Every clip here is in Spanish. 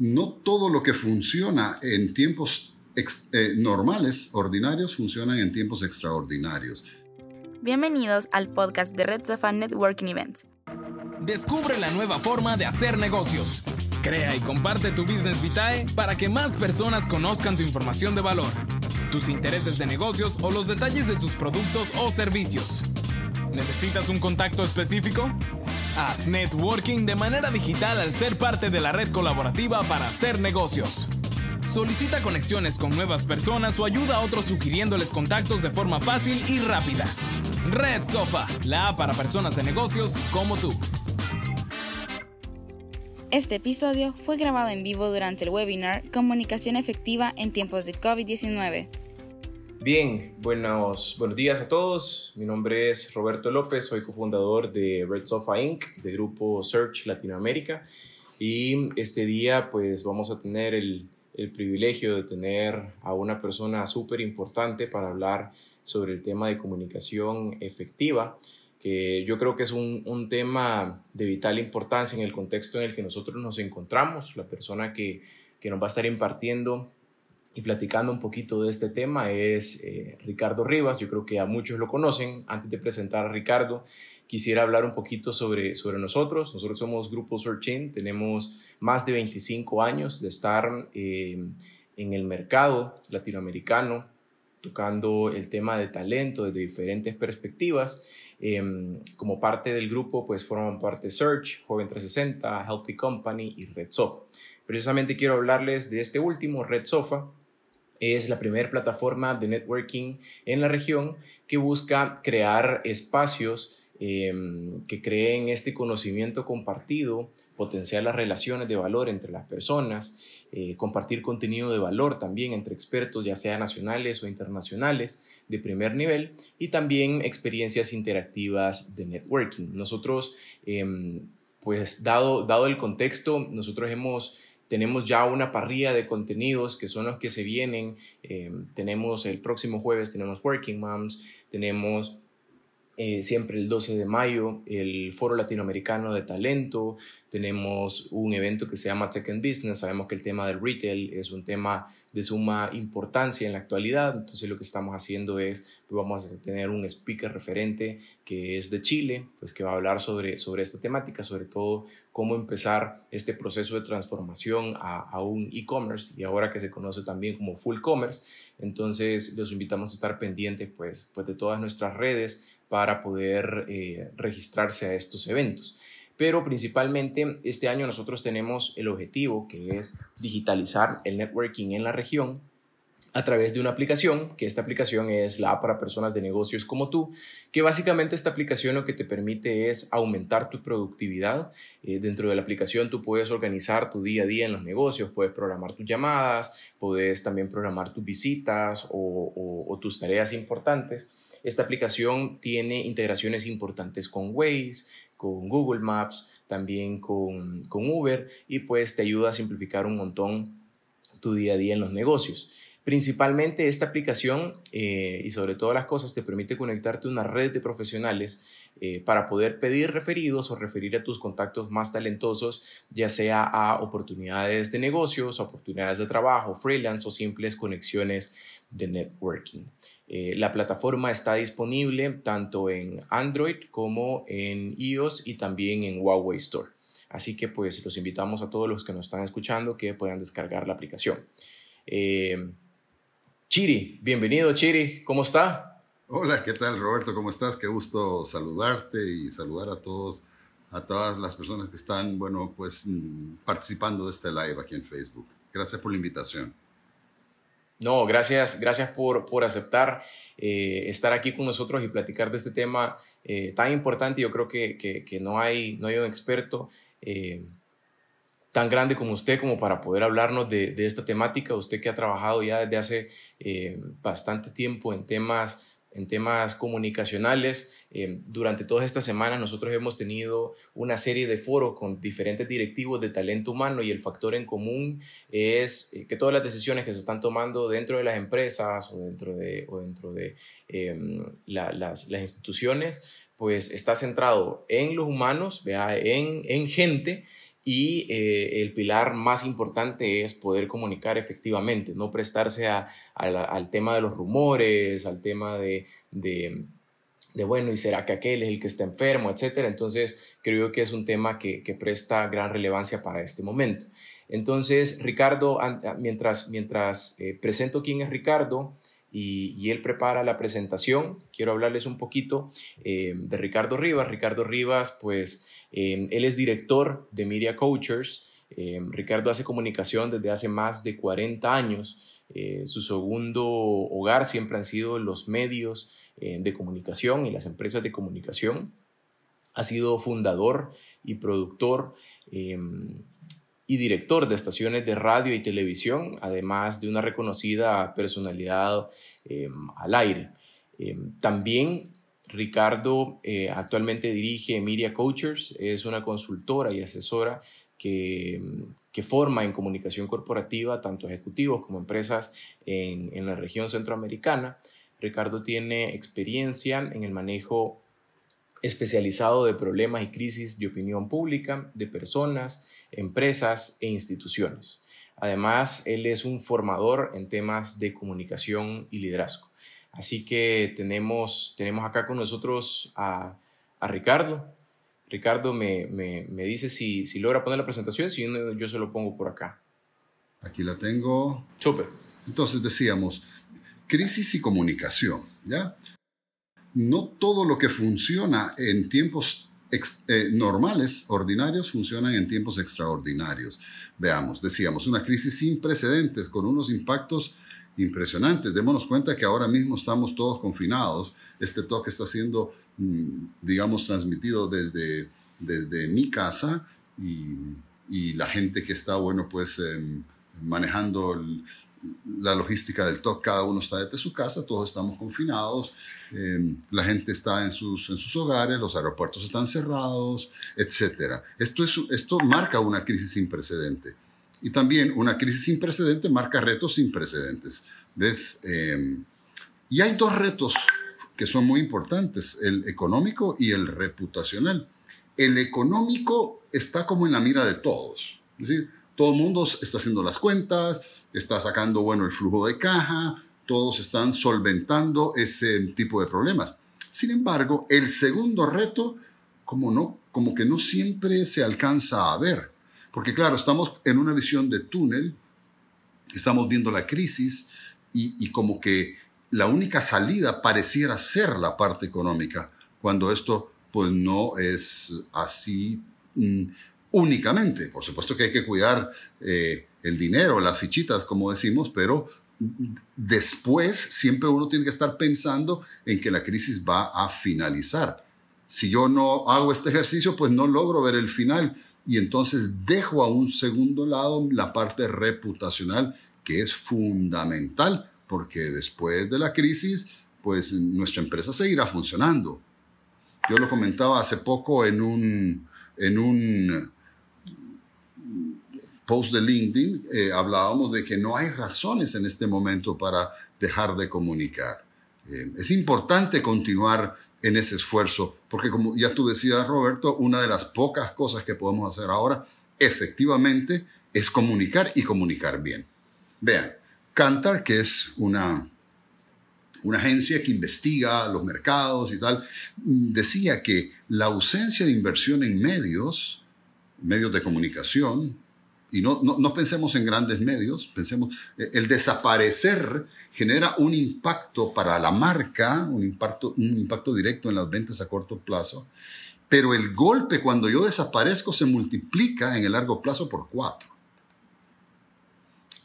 no todo lo que funciona en tiempos eh, normales, ordinarios, funcionan en tiempos extraordinarios. Bienvenidos al podcast de Red Sofa Networking Events. Descubre la nueva forma de hacer negocios. Crea y comparte tu Business Vitae para que más personas conozcan tu información de valor, tus intereses de negocios o los detalles de tus productos o servicios. ¿Necesitas un contacto específico? Haz networking de manera digital al ser parte de la red colaborativa para hacer negocios. Solicita conexiones con nuevas personas o ayuda a otros sugiriéndoles contactos de forma fácil y rápida. Red Sofa, la app para personas de negocios como tú. Este episodio fue grabado en vivo durante el webinar Comunicación efectiva en tiempos de COVID-19. Bien, buenos, buenos días a todos. Mi nombre es Roberto López, soy cofundador de Red Sofa Inc., de grupo Search Latinoamérica. Y este día pues vamos a tener el, el privilegio de tener a una persona súper importante para hablar sobre el tema de comunicación efectiva, que yo creo que es un, un, tema de vital importancia en el contexto en el que nosotros nos encontramos. La persona que, que nos va a estar impartiendo y platicando un poquito de este tema es eh, Ricardo Rivas. Yo creo que a muchos lo conocen. Antes de presentar a Ricardo, quisiera hablar un poquito sobre, sobre nosotros. Nosotros somos Grupo Searching, tenemos más de 25 años de estar eh, en el mercado latinoamericano tocando el tema de talento desde diferentes perspectivas. Em, como parte del grupo, pues forman parte Search, Joven 360, Healthy Company y Red Sofa. Precisamente quiero hablarles de este último, Red Sofa. Es la primera plataforma de networking en la región que busca crear espacios em, que creen este conocimiento compartido, potenciar las relaciones de valor entre las personas, eh, compartir contenido de valor también entre expertos, ya sea nacionales o internacionales, de primer nivel, y también experiencias interactivas de networking. Nosotros, em, pues dado, dado el contexto, nosotros hemos tenemos ya una parrilla de contenidos que son los que se vienen. Em, tenemos el próximo jueves, tenemos Working Moms, tenemos eh, siempre el 12 de mayo, el Foro Latinoamericano de Talento, tenemos un evento que se llama Tech and Business, sabemos que el tema del retail es un tema de suma importancia en la actualidad, entonces lo que estamos haciendo es, pues vamos a tener un speaker referente que es de Chile, pues que va a hablar sobre, sobre esta temática, sobre todo cómo empezar este proceso de transformación a, a un e-commerce y ahora que se conoce también como full commerce, entonces los invitamos a estar pendientes pues, pues de todas nuestras redes, para poder eh, registrarse a estos eventos. Pero principalmente este año nosotros tenemos el objetivo que es digitalizar el networking en la región a través de una aplicación, que esta aplicación es la para personas de negocios como tú, que básicamente esta aplicación lo que te permite es aumentar tu productividad. Eh, dentro de la aplicación tú puedes organizar tu día a día en los negocios, puedes programar tus llamadas, puedes también programar tus visitas o tus tareas importantes. Esta aplicación tiene integraciones importantes con Waze, con Google Maps, también con, con Uber y pues te ayuda a simplificar un montón tu día a día en los negocios. Principalmente esta aplicación eh, y sobre todas las cosas te permite conectarte a una red de profesionales eh, para poder pedir referidos o referir a tus contactos más talentosos, ya sea a oportunidades de negocios, oportunidades de trabajo, freelance o simples conexiones de networking. Eh, la plataforma está disponible tanto en Android como en iOS y también en Huawei Store. Así que pues los invitamos a todos los que nos están escuchando que puedan descargar la aplicación. Chiri, bienvenido Chiri, ¿cómo está? Hola, ¿qué tal Roberto? ¿Cómo estás? Qué gusto saludarte y saludar a todos, a todas las personas que están, bueno, pues mm, participando de este live aquí en Facebook. Gracias por la invitación. No, gracias, gracias por, por aceptar eh, estar aquí con nosotros y platicar de este tema eh, tan importante. Yo creo que, que, no, hay, no hay un experto eh, tan grande como usted como para poder hablarnos de, de esta temática. Usted que ha trabajado ya desde hace bastante tiempo en temas, en temas comunicacionales. Eh, durante todas estas semanas nosotros hemos tenido una serie de foros con diferentes directivos de talento humano y el factor en común es eh, que todas las decisiones que se están tomando dentro de las empresas o dentro de, o dentro de em, las, las instituciones pues está centrado en los humanos, vea, en, en gente y eh, el pilar más importante es poder comunicar efectivamente, no prestarse al tema de los rumores, al tema de, de, bueno, ¿y será que aquel es el que está enfermo, etcétera? Entonces, creo que es un tema que, presta gran relevancia para este momento. Entonces, Ricardo, mientras, mientras eh, presento quién es Ricardo, y, él prepara la presentación. Quiero hablarles un poquito eh, de Ricardo Rivas. Ricardo Rivas, pues eh, él es director de Media Coachers. Eh, Ricardo hace comunicación desde hace más de 40 años. Su segundo hogar siempre han sido los medios de comunicación y las empresas de comunicación. Ha sido fundador y productor y director de estaciones de radio y televisión, además de una reconocida personalidad em, al aire. Em, también Ricardo eh, actualmente dirige Media Coachers, es una consultora y asesora que, em, que, forma en comunicación corporativa tanto ejecutivos como empresas en, en la región centroamericana. Ricardo tiene experiencia en el manejo especializado de problemas y crisis de opinión pública de personas, empresas e instituciones. Además, él es un formador en temas de comunicación y liderazgo. Así que tenemos, tenemos acá con nosotros a, Ricardo. Ricardo me, dice si, si, logra poner la presentación, si no, yo se lo pongo por acá. Aquí la tengo. Súper. Entonces decíamos, crisis y comunicación, ¿ya? no todo lo que funciona en tiempos eh, normales, ordinarios, funcionan en tiempos extraordinarios. Veamos, decíamos, una crisis sin precedentes, con unos impactos impresionantes. Démonos cuenta que ahora mismo estamos todos confinados. Este toque está siendo, mm, digamos, transmitido desde, desde mi casa y, la gente que está, bueno, pues em, manejando la logística del TOC, cada uno está desde su casa, todos estamos confinados, em, la gente está en sus, en sus hogares, los aeropuertos están cerrados, etc. Esto, es, esto marca una crisis sin precedente. Y también una crisis sin precedente marca retos sin precedentes. ¿Ves? Em, y hay dos retos que son muy importantes, el económico y el reputacional. El económico está como en la mira de todos. Es decir, todo el mundo está haciendo las cuentas, está sacando, bueno, el flujo de caja, todos están solventando ese tipo de problemas. Sin embargo, el segundo reto, como, no, como que no siempre se alcanza a ver, porque claro, estamos en una visión de túnel, estamos viendo la crisis y, como que la única salida pareciera ser la parte económica, cuando esto pues no es así mm, únicamente. Por supuesto que hay que cuidar eh, el dinero, las fichitas, como decimos, pero después siempre uno tiene que estar pensando en que la crisis va a finalizar. Si yo no hago este ejercicio, pues no logro ver el final y entonces dejo a un segundo lado la parte reputacional que es fundamental porque después de la crisis, pues nuestra empresa seguirá funcionando. Yo lo comentaba hace poco en un, en un post de LinkedIn eh, hablábamos de que no hay razones en este momento para dejar de comunicar. Eh, es importante continuar en ese esfuerzo, porque como ya tú decías, Roberto, una de las pocas cosas que podemos hacer ahora efectivamente es comunicar y comunicar bien. Vean, Cantar, que es una, una agencia que investiga los mercados y tal, decía que la ausencia de inversión en medios, medios de comunicación, y no, no, pensemos en grandes medios, pensemos, eh, el desaparecer genera un impacto para la marca, un impacto, un impacto directo en las ventas a corto plazo, pero el golpe cuando yo desaparezco se multiplica en el largo plazo por cuatro.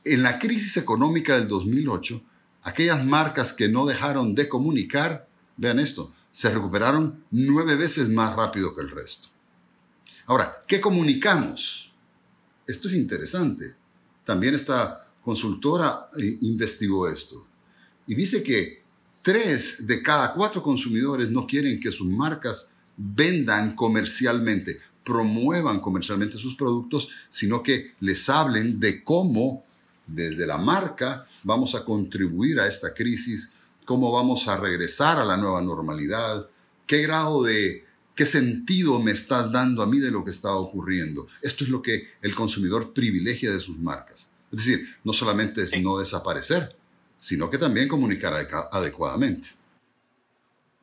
En la crisis económica del 2008, aquellas marcas que no dejaron de comunicar, vean esto, se recuperaron nueve veces más rápido que el resto. Ahora, ¿qué comunicamos? Esto es interesante. También esta consultora eh, investigó esto y dice que tres de cada cuatro consumidores no quieren que sus marcas vendan comercialmente, promuevan comercialmente sus productos, sino que les hablen de cómo desde la marca vamos a contribuir a esta crisis, cómo vamos a regresar a la nueva normalidad, qué grado de ¿Qué sentido me estás dando a mí de lo que está ocurriendo? Esto es lo que el consumidor privilegia de sus marcas. Es decir, no solamente es no desaparecer, sino que también comunicar adecuadamente.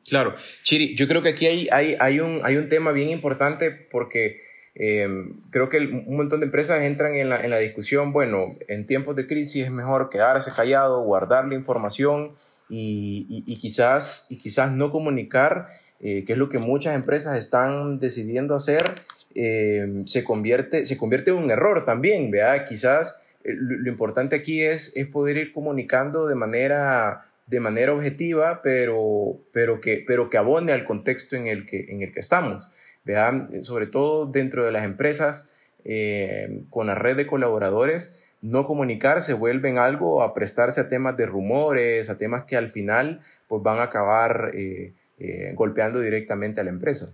Claro, Chiri, yo creo que aquí hay, hay, hay, un, hay un tema bien importante porque eh, creo que un montón de empresas entran en la, en la discusión, bueno, en tiempos de crisis es mejor quedarse callado, guardar la información y, y, quizás, y quizás no comunicar, eh, que es lo que muchas empresas están decidiendo hacer, eh, se, convierte, se convierte en un error también, ¿verdad? Quizás lo, importante aquí es, es poder ir comunicando de manera de manera objetiva, pero, pero, que, pero que abone al contexto en el que, en el que estamos. Eh, sobre todo dentro de las empresas, eh, con la red de colaboradores, no comunicar se vuelven algo a prestarse a temas de rumores, a temas que al final pues, van a acabar eh, golpeando directamente a la empresa.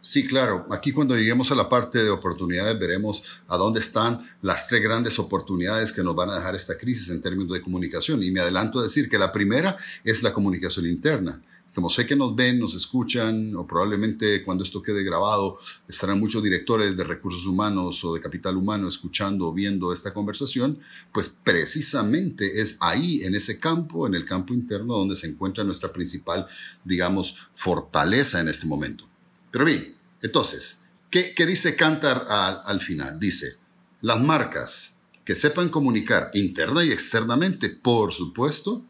Sí, claro. Aquí cuando lleguemos a la parte de oportunidades veremos a dónde están las tres grandes oportunidades que nos van a dejar esta crisis en términos de comunicación. Y me adelanto a decir que la primera es la comunicación interna. Como sé que nos ven, nos escuchan, o probablemente cuando esto quede grabado estarán muchos directores de recursos humanos o de capital humano escuchando o viendo esta conversación, pues precisamente es ahí, en ese campo, en el campo interno, donde se encuentra nuestra principal, digamos, fortaleza en este momento. Pero bien, entonces, ¿qué, dice Cantar al, final? Dice, las marcas que sepan comunicar interna y externamente, por supuesto,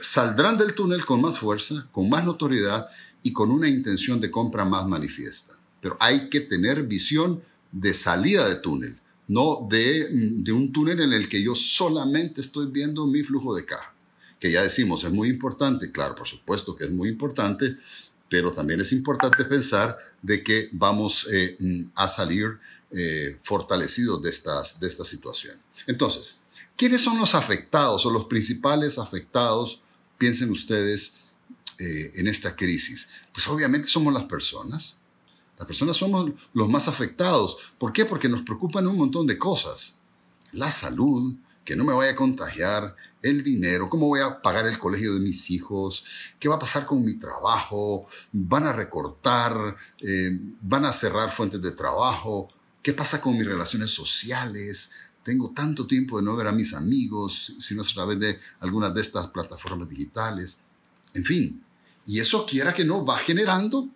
saldrán del túnel con más fuerza, con más notoriedad y con una intención de compra más manifiesta. Pero hay que tener visión de salida de túnel, no de, de, un túnel en el que yo solamente estoy viendo mi flujo de caja, que ya decimos es muy importante, claro, por supuesto que es muy importante, pero también es importante pensar de que vamos eh, mm, a salir eh, fortalecidos de, estas, de esta situación. Entonces, ¿quiénes son los afectados o los principales afectados, piensen ustedes, eh, en esta crisis? Pues obviamente somos las personas. Las personas somos los más afectados. ¿Por qué? Porque nos preocupan un montón de cosas. La salud, que no me vaya a contagiar, el dinero, cómo voy a pagar el colegio de mis hijos, qué va a pasar con mi trabajo, van a recortar, eh, van a cerrar fuentes de trabajo, qué pasa con mis relaciones sociales, tengo tanto tiempo de no ver a mis amigos, si no es a través de algunas de estas plataformas digitales, en fin. Y eso quiera que no va generando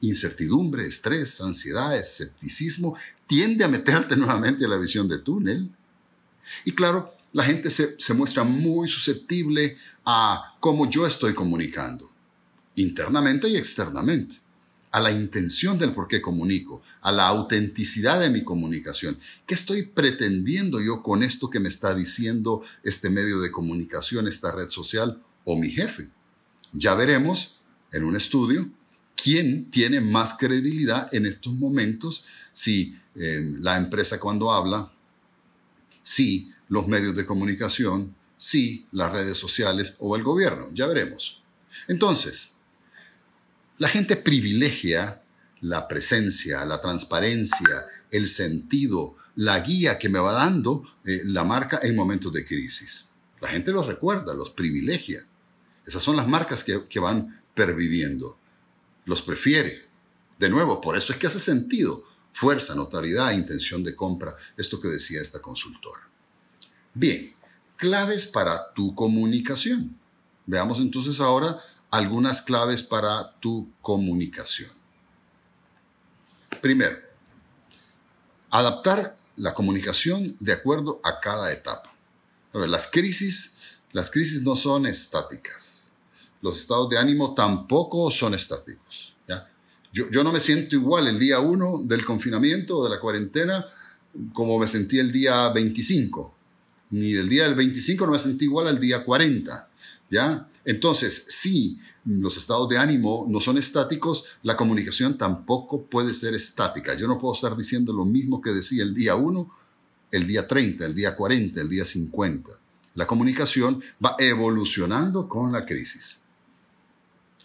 incertidumbre, estrés, ansiedad, escepticismo, tiende a meterte nuevamente en la visión de túnel y claro, la gente se, muestra muy susceptible a cómo yo estoy comunicando, internamente y externamente, a la intención del por qué comunico, a la autenticidad de mi comunicación. ¿Qué estoy pretendiendo yo con esto que me está diciendo este medio de comunicación, esta red social o mi jefe? Ya veremos en un estudio quién tiene más credibilidad en estos momentos si eh, la empresa cuando habla sí los medios de comunicación, sí las redes sociales o el gobierno. Ya veremos. Entonces, la gente privilegia la presencia, la transparencia, el sentido, la guía que me va dando eh, la marca en momentos de crisis. La gente los recuerda, los privilegia. Esas son las marcas que, que van perviviendo. Los prefiere. De nuevo, por eso es que hace sentido fuerza, notariedad, intención de compra, esto que decía esta consultora. Bien, claves para tu comunicación. Veamos entonces ahora algunas claves para tu comunicación. Primero, adaptar la comunicación de acuerdo a cada etapa. A ver, las crisis, las crisis no son estáticas. Los estados de ánimo tampoco son estáticos. Yo, no me siento igual el día 1 del confinamiento o de la cuarentena como me sentí el día 25. Ni del día del 25 no me sentí igual al día 40. ¿Ya? Entonces, si los estados de ánimo no son estáticos, la comunicación tampoco puede ser estática. Yo no puedo estar diciendo lo mismo que decía el día 1, el día 30, el día 40, el día 50. La comunicación va evolucionando con la crisis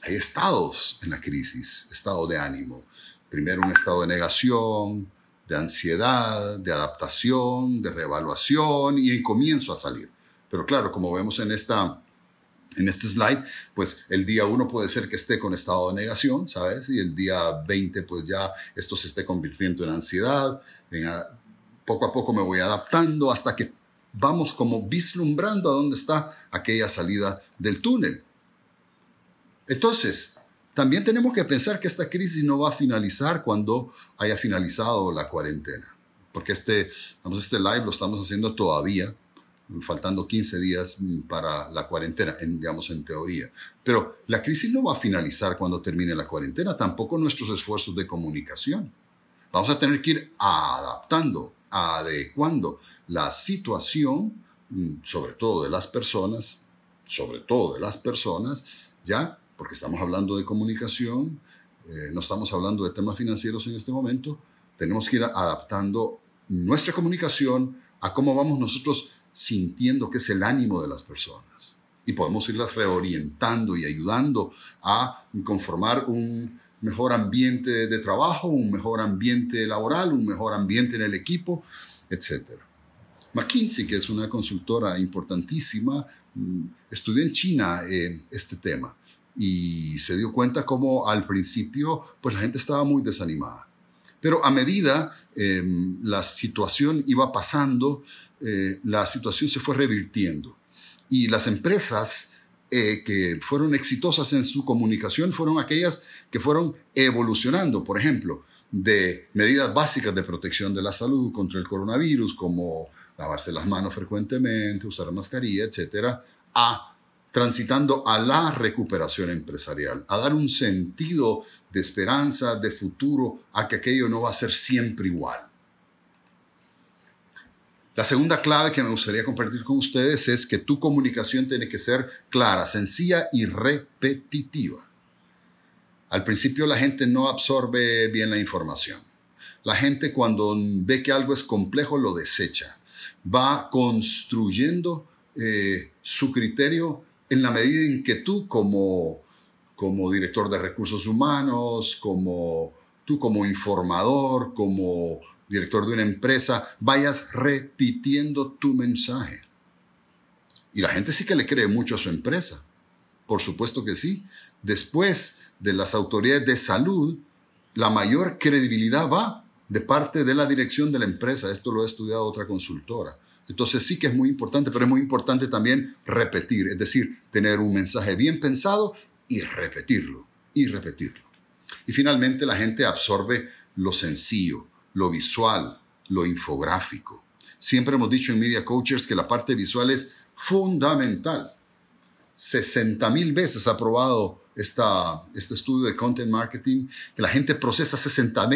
hay estados en la crisis, estado de ánimo. Primero un estado de negación, de ansiedad, de adaptación, de reevaluación y comienzo a salir. Pero claro, como vemos en esta, en este slide, pues el día 1 puede ser que esté con estado de negación, ¿sabes? Y el día 20, pues ya esto se esté convirtiendo en ansiedad. poco a poco me voy adaptando hasta que vamos como vislumbrando a dónde está aquella salida del túnel. Entonces, también tenemos que pensar que esta crisis no va a finalizar cuando haya finalizado la cuarentena, porque este, vamos, este live lo estamos haciendo todavía, faltando 15 días para la cuarentena, en, digamos en teoría. Pero la crisis no va a finalizar cuando termine la cuarentena, tampoco nuestros esfuerzos de comunicación. Vamos a tener que ir adaptando, adecuando la situación, mm, sobre todo de las personas, sobre todo de las personas, ya porque estamos hablando de comunicación, eh, no estamos hablando de temas financieros en este momento, tenemos que ir adaptando nuestra comunicación a cómo vamos nosotros sintiendo que es el ánimo de las personas. Y podemos irlas reorientando y ayudando a conformar un mejor ambiente de trabajo, un mejor ambiente laboral, un mejor ambiente en el equipo, etc. McKinsey, que es una consultora importantísima, mm, estudió en China eh, este tema y se dio cuenta como al principio pues la gente estaba muy desanimada. Pero a medida em, la situación iba pasando, eh, la situación se fue revirtiendo y las empresas eh, que fueron exitosas en su comunicación fueron aquellas que fueron evolucionando, por ejemplo, de medidas básicas de protección de la salud contra el coronavirus, como lavarse las manos frecuentemente, usar mascarilla, etcétera, a transitando a la recuperación empresarial, a dar un sentido de esperanza, de futuro, a que aquello no va a ser siempre igual. La segunda clave que me gustaría compartir con ustedes es que tu comunicación tiene que ser clara, sencilla y repetitiva. Al principio la gente no absorbe bien la información. La gente cuando ve que algo es complejo lo desecha. Va construyendo eh, su criterio en la medida en que tú como, como director de recursos humanos, como tú como informador, como director de una empresa, vayas repitiendo tu mensaje. Y la gente sí que le cree mucho a su empresa. Por supuesto que sí. Después de las autoridades de salud, la mayor credibilidad va de parte de la dirección de la empresa. Esto lo ha estudiado otra consultora. Entonces sí que es muy importante, pero es muy importante también repetir, es decir, tener un mensaje bien pensado y repetirlo, y repetirlo. Y finalmente la gente absorbe lo sencillo, lo visual, lo infográfico. Siempre hemos dicho en Media Coachers que la parte visual es fundamental. 60 mil veces ha probado esta, este estudio de content marketing que la gente procesa 60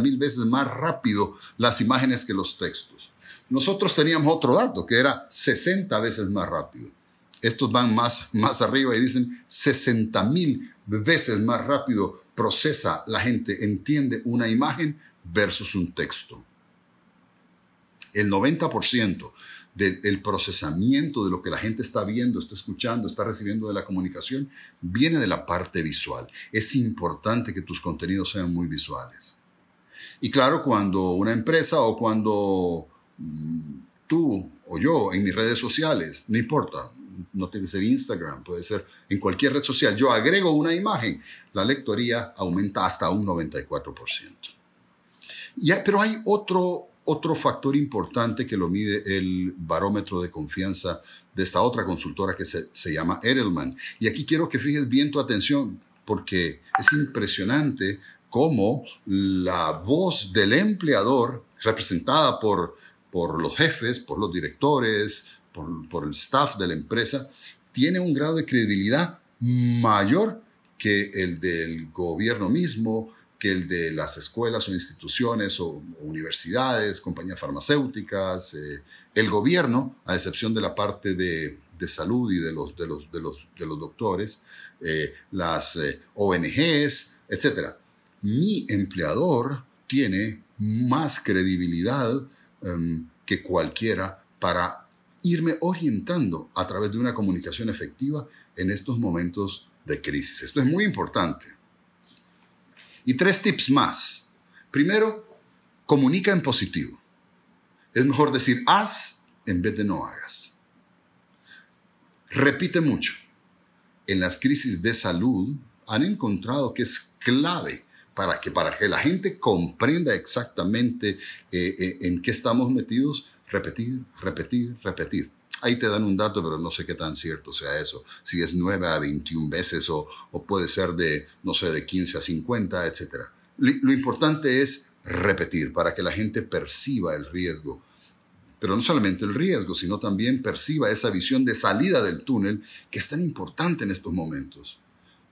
mil veces más rápido las imágenes que los textos. Nosotros teníamos otro dato que era 60 veces más rápido. Estos van más, más arriba y dicen 60 mil veces más rápido procesa la gente, entiende una imagen versus un texto. El 90% del procesamiento de lo que la gente está viendo, está escuchando, está recibiendo de la comunicación, viene de la parte visual. Es importante que tus contenidos sean muy visuales. Y claro, cuando una empresa o cuando tú o yo en mis redes sociales, no importa, no tiene que ser Instagram, puede ser en cualquier red social, yo agrego una imagen, la lectoría aumenta hasta un 94%. Pero hay otro, otro factor importante que lo mide el barómetro de confianza de esta otra consultora que se, se llama Edelman. Y aquí quiero que fijes bien tu atención porque es impresionante cómo la voz del empleador, representada por por los jefes, por los directores, por, el staff de la empresa, tiene un grado de credibilidad mayor que el del gobierno mismo, que el de las escuelas o instituciones o, universidades, compañías farmacéuticas, eh, el gobierno, a excepción de la parte de, salud y de los, de los, de los, de los doctores, eh, las eh, ONGs, etc. Mi empleador tiene más credibilidad Em, que cualquiera para irme orientando a través de una comunicación efectiva en estos momentos de crisis. Esto es muy importante. Y tres tips más. Primero, comunica en positivo. Es mejor decir haz en vez de no hagas. Repite mucho. en las crisis de salud han encontrado que es clave para que, para que la gente comprenda exactamente eh, eh, en qué estamos metidos, repetir, repetir, repetir. Ahí te dan un dato, pero no sé qué tan cierto sea eso. Si es 9 a 21 veces o, puede ser de, no sé, de 15 a 50, etc. Lo, importante es repetir para que la gente perciba el riesgo. Pero no solamente el riesgo, sino también perciba esa visión de salida del túnel que es tan importante en estos momentos.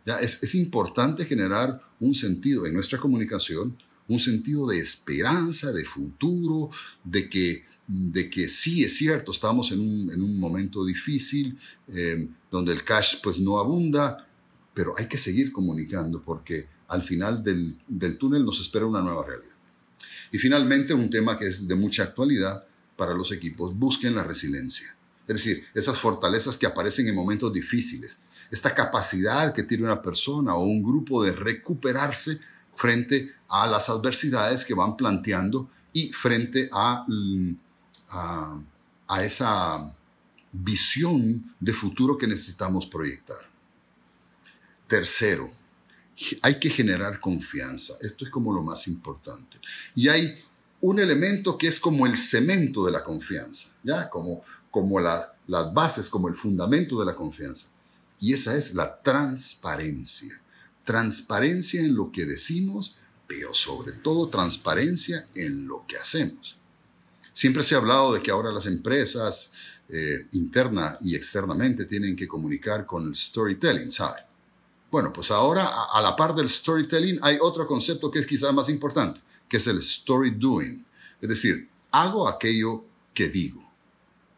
¿Ya? Es importante generar un sentido en nuestra comunicación, un sentido de esperanza, de futuro, de que, de que sí es cierto, estamos en un, en un momento difícil, eh, donde el cash pues no abunda, pero hay que seguir comunicando porque al final del, del túnel nos espera una nueva realidad. Y finalmente, un tema que es de mucha actualidad para los equipos, busquen la resiliencia. Es decir, esas fortalezas que aparecen en momentos difíciles, esta capacidad que tiene una persona o un grupo de recuperarse frente a las adversidades que van planteando y frente a, a, a esa visión de futuro que necesitamos proyectar. Tercero, hay que generar confianza. Esto es como lo más importante. Y hay un elemento que es como el cemento de la confianza, ¿ya? Como, como la, las bases, como el fundamento de la confianza. Y esa es la transparencia. Transparencia en lo que decimos, pero sobre todo transparencia en lo que hacemos. Siempre se ha hablado de que ahora las empresas eh, interna y externamente tienen que comunicar con el storytelling, ¿sabe? Bueno, pues ahora a, a la par del storytelling hay otro concepto que es quizás más importante, que es el story doing. Es decir, hago aquello que digo.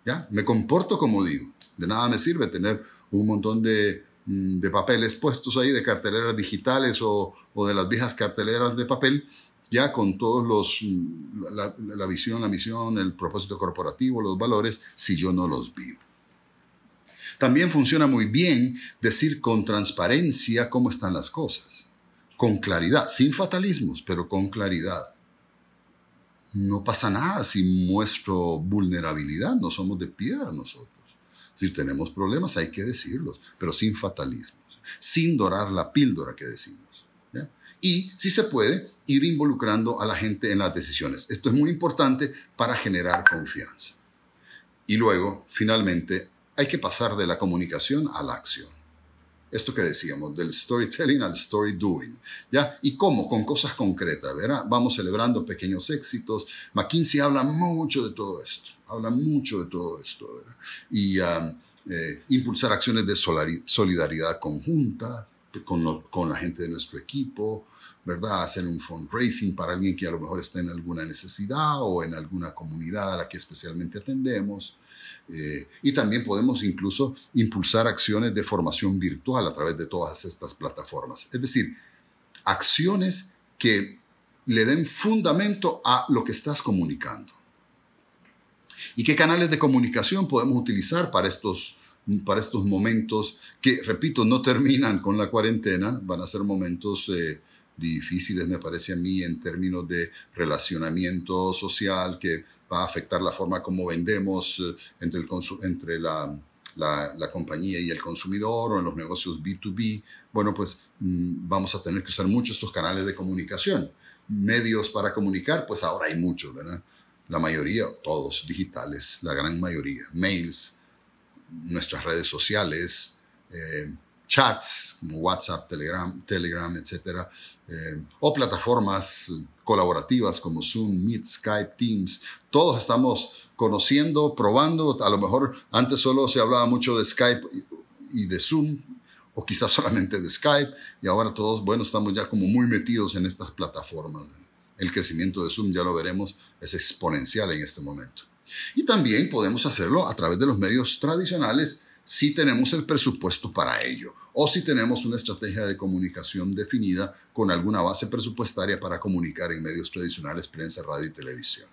¿Ya? Me comporto como digo. De nada me sirve tener un montón de, de papeles puestos ahí, de carteleras digitales o, o, de las viejas carteleras de papel, ya con todos los, mm, la, la visión, la misión, el propósito corporativo, los valores, si yo no los vivo. También funciona muy bien decir con transparencia cómo están las cosas, con claridad, sin fatalismos, pero con claridad. No pasa nada si muestro vulnerabilidad, no somos de piedra nosotros. Si tenemos problemas hay que decirlos, pero sin fatalismos, sin dorar la píldora que decimos. Y, si se puede, ir involucrando a la gente en las decisiones. Esto es muy importante para generar confianza. Y luego, finalmente, hay que pasar de la comunicación a la acción. Esto que decíamos, del storytelling al story doing. ¿ya? ¿Y cómo? Con cosas concretas, ¿verdad? Vamos celebrando pequeños éxitos. McKinsey habla mucho de todo esto, habla mucho de todo esto. Y eh, impulsar acciones de solidaridad conjunta con la gente de nuestro equipo, ¿verdad? Hacer un fundraising para alguien que a lo mejor está en alguna necesidad o en alguna comunidad a la que especialmente atendemos. Eh, y también podemos incluso impulsar acciones de formación virtual a través de todas estas plataformas. Es decir, acciones que le den fundamento a lo que estás comunicando. ¿Y qué canales de comunicación podemos utilizar para estos, para estos momentos que, repito, no terminan con la cuarentena? Van a ser momentos... Eh, difíciles, me parece a mí, en términos de relacionamiento social, que va a afectar la forma como vendemos eh, entre, el entre la, la, la, compañía y el consumidor o en los negocios B2B. Bueno, pues mm, vamos a tener que usar mucho estos canales de comunicación. Medios para comunicar, pues ahora hay muchos, ¿verdad? La mayoría, todos digitales, la gran mayoría. Mails, nuestras redes sociales, eh, chats como WhatsApp, Telegram, Telegram etcétera, eh, o plataformas colaborativas como Zoom, Meet, Skype, Teams. Todos estamos conociendo, probando. A lo mejor antes solo se hablaba mucho de Skype y de Zoom, o quizás solamente de Skype, y ahora todos, bueno, estamos ya como muy metidos en estas plataformas. El crecimiento de Zoom, ya lo veremos, es exponencial en este momento. Y también podemos hacerlo a través de los medios tradicionales si tenemos el presupuesto para ello o si tenemos una estrategia de comunicación definida con alguna base presupuestaria para comunicar en medios tradicionales, prensa, radio y televisión.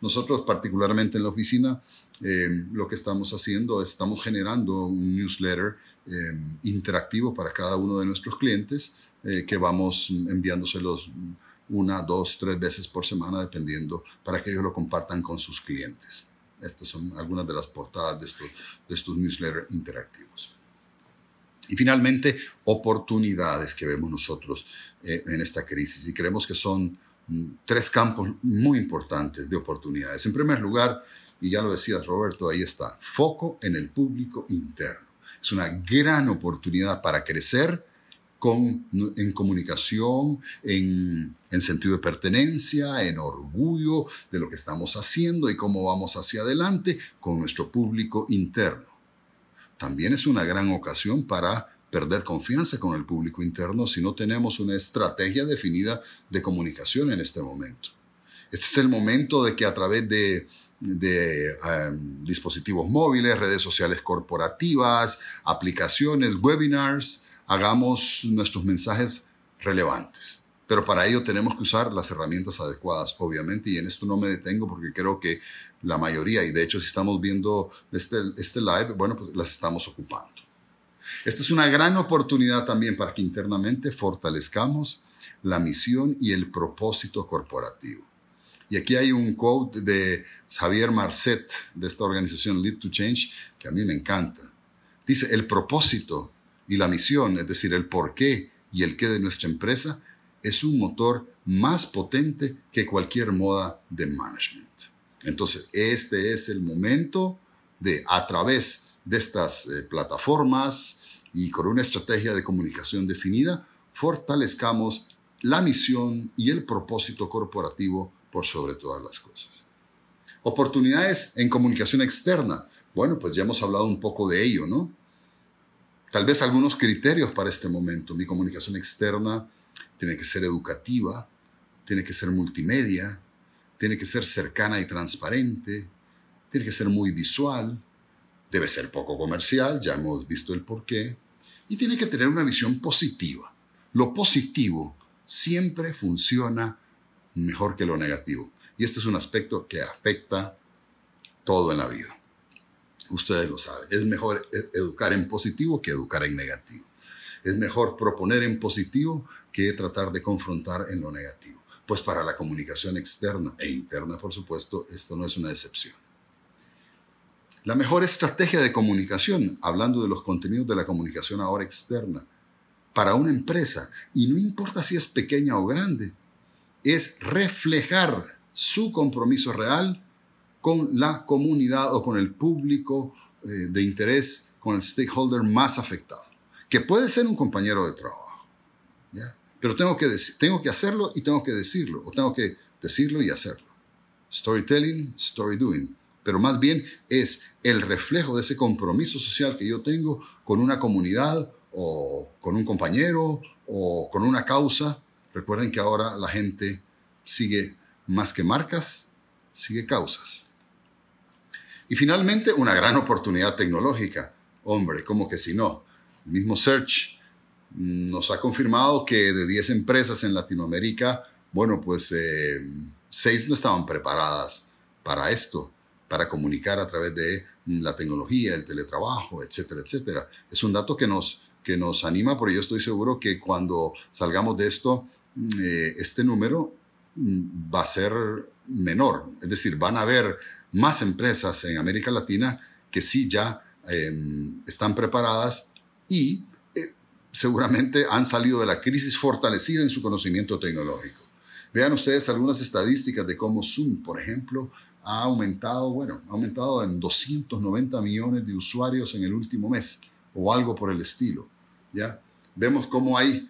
Nosotros, particularmente en la oficina, eh, lo que estamos haciendo, estamos generando un newsletter eh, interactivo para cada uno de nuestros clientes eh, que vamos enviándoselos una, dos, tres veces por semana, dependiendo, para que ellos lo compartan con sus clientes. Estas son algunas de las portadas de estos, de estos newsletters interactivos. Y finalmente, oportunidades que vemos nosotros eh, en esta crisis. Y creemos que son mm, tres campos muy importantes de oportunidades. En primer lugar, y ya lo decías Roberto, ahí está, foco en el público interno. Es una gran oportunidad para crecer con, en comunicación, en, en, sentido de pertenencia, en orgullo de lo que estamos haciendo y cómo vamos hacia adelante con nuestro público interno. También es una gran ocasión para perder confianza con el público interno si no tenemos una estrategia definida de comunicación en este momento. Este es el momento de que a través de de em, dispositivos móviles, redes sociales corporativas, aplicaciones, webinars, hagamos nuestros mensajes relevantes. Pero para ello tenemos que usar las herramientas adecuadas, obviamente, y en esto no me detengo porque creo que la mayoría, y de hecho si estamos viendo este, este live, bueno, pues las estamos ocupando. Esta es una gran oportunidad también para que internamente fortalezcamos la misión y el propósito corporativo. Y aquí hay un quote de Javier Marcet, de esta organización Lead to Change, que a mí me encanta. Dice, el propósito y la misión, es decir, el por qué y el qué de nuestra empresa, es un motor más potente que cualquier moda de management. Entonces, este es el momento de, a través de estas eh, plataformas y con una estrategia de comunicación definida, fortalezcamos la misión y el propósito corporativo por sobre todas las cosas. Oportunidades en comunicación externa. Bueno, pues ya hemos hablado un poco de ello, ¿no? Tal vez algunos criterios para este momento. Mi comunicación externa tiene que ser educativa, tiene que ser multimedia, tiene que ser cercana y transparente, tiene que ser muy visual, debe ser poco comercial, ya hemos visto el porqué, y tiene que tener una visión positiva. Lo positivo siempre funciona mejor que lo negativo. Y este es un aspecto que afecta todo en la vida. Ustedes lo saben. Es mejor e-, educar en positivo que educar en negativo. Es mejor proponer en positivo que tratar de confrontar en lo negativo. Pues para la comunicación externa e interna, por supuesto, esto no es una excepción. La mejor estrategia de comunicación, hablando de los contenidos de la comunicación ahora externa, para una empresa, y no importa si es pequeña o grande, es reflejar su compromiso real con la comunidad o con el público eh, de interés, con el stakeholder más afectado, que puede ser un compañero de trabajo. Pero tengo que, tengo que hacerlo y tengo que decirlo, o tengo que decirlo y hacerlo. Storytelling, story doing. Pero más bien es el reflejo de ese compromiso social que yo tengo con una comunidad o con un compañero o con una causa Recuerden que ahora la gente sigue más que marcas, sigue causas. Y finalmente, una gran oportunidad tecnológica. Hombre, como que si no. El mismo Search nos ha confirmado que de 10 empresas en Latinoamérica, bueno, pues eh, 6 no estaban preparadas para esto, para comunicar a través de la tecnología, el teletrabajo, etcétera, etcétera. Es un dato que nos, que nos anima, porque yo estoy seguro que cuando salgamos de esto, eh, este número mm, va a ser menor. Es decir, van a haber más empresas en América Latina que sí ya em, están preparadas y eh, seguramente han salido de la crisis fortalecida en su conocimiento tecnológico. Vean ustedes algunas estadísticas de cómo Zoom, por ejemplo, ha aumentado, bueno, ha aumentado en 290 millones de usuarios en el último mes o algo por el estilo. ¿ya? Vemos cómo hay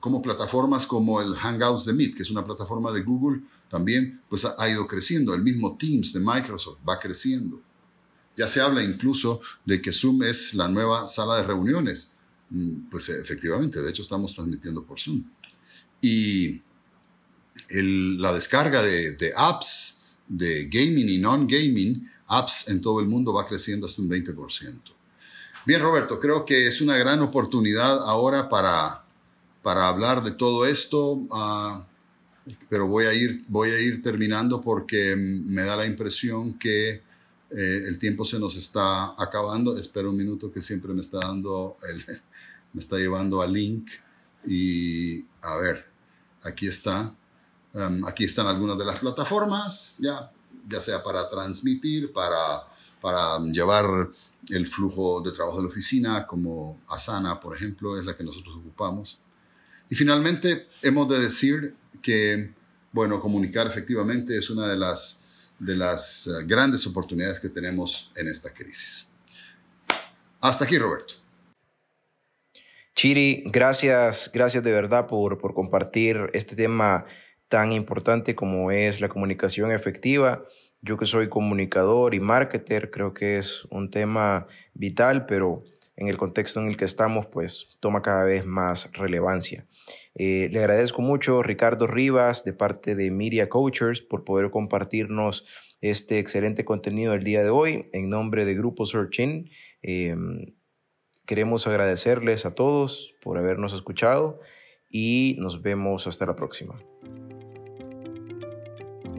como plataformas como el Hangouts de Meet, que es una plataforma de Google, también pues ha, ido creciendo. El mismo Teams de Microsoft va creciendo. Ya se habla incluso de que Zoom es la nueva sala de reuniones. Mm, pues efectivamente, de hecho estamos transmitiendo por Zoom. Y la descarga de, de apps de gaming y non-gaming, apps en todo el mundo va creciendo hasta un 20%. Bien, Roberto, creo que es una gran oportunidad ahora para para hablar de todo esto, ah, pero voy a, ir, voy a ir terminando porque me da la impresión que eh, el tiempo se nos está acabando. Espero un minuto que siempre me está dando, me está llevando al link. Y a ver, aquí está. Um, aquí están algunas de las plataformas, ya, ya sea para transmitir, para para llevar el flujo de trabajo de la oficina, como Asana, por ejemplo, es la que nosotros ocupamos. Y finalmente, hemos de decir que, bueno, comunicar efectivamente es una de las, de las eh, grandes oportunidades que tenemos en esta crisis. Hasta aquí, Roberto. Chiri, gracias, gracias de verdad por, por compartir este tema tan importante como es la comunicación efectiva. Yo que soy comunicador y marketer, creo que es un tema vital, pero en el contexto en el que estamos, pues toma cada vez más relevancia. Eh, le agradezco mucho Ricardo Rivas de parte de Media Coachers por poder compartirnos este excelente contenido el día de hoy en nombre de Grupo Searching. Em, queremos agradecerles a todos por habernos escuchado y nos vemos hasta la próxima.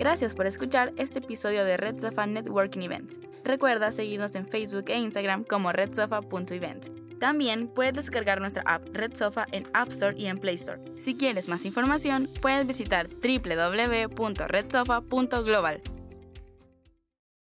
Gracias por escuchar este episodio de Red Sofa Networking Events. Recuerda seguirnos en Facebook e Instagram como redsofa.events. También puedes descargar nuestra app Red Sofa en App Store y en Play Store. Si quieres más información, puedes visitar www.redsofa.global.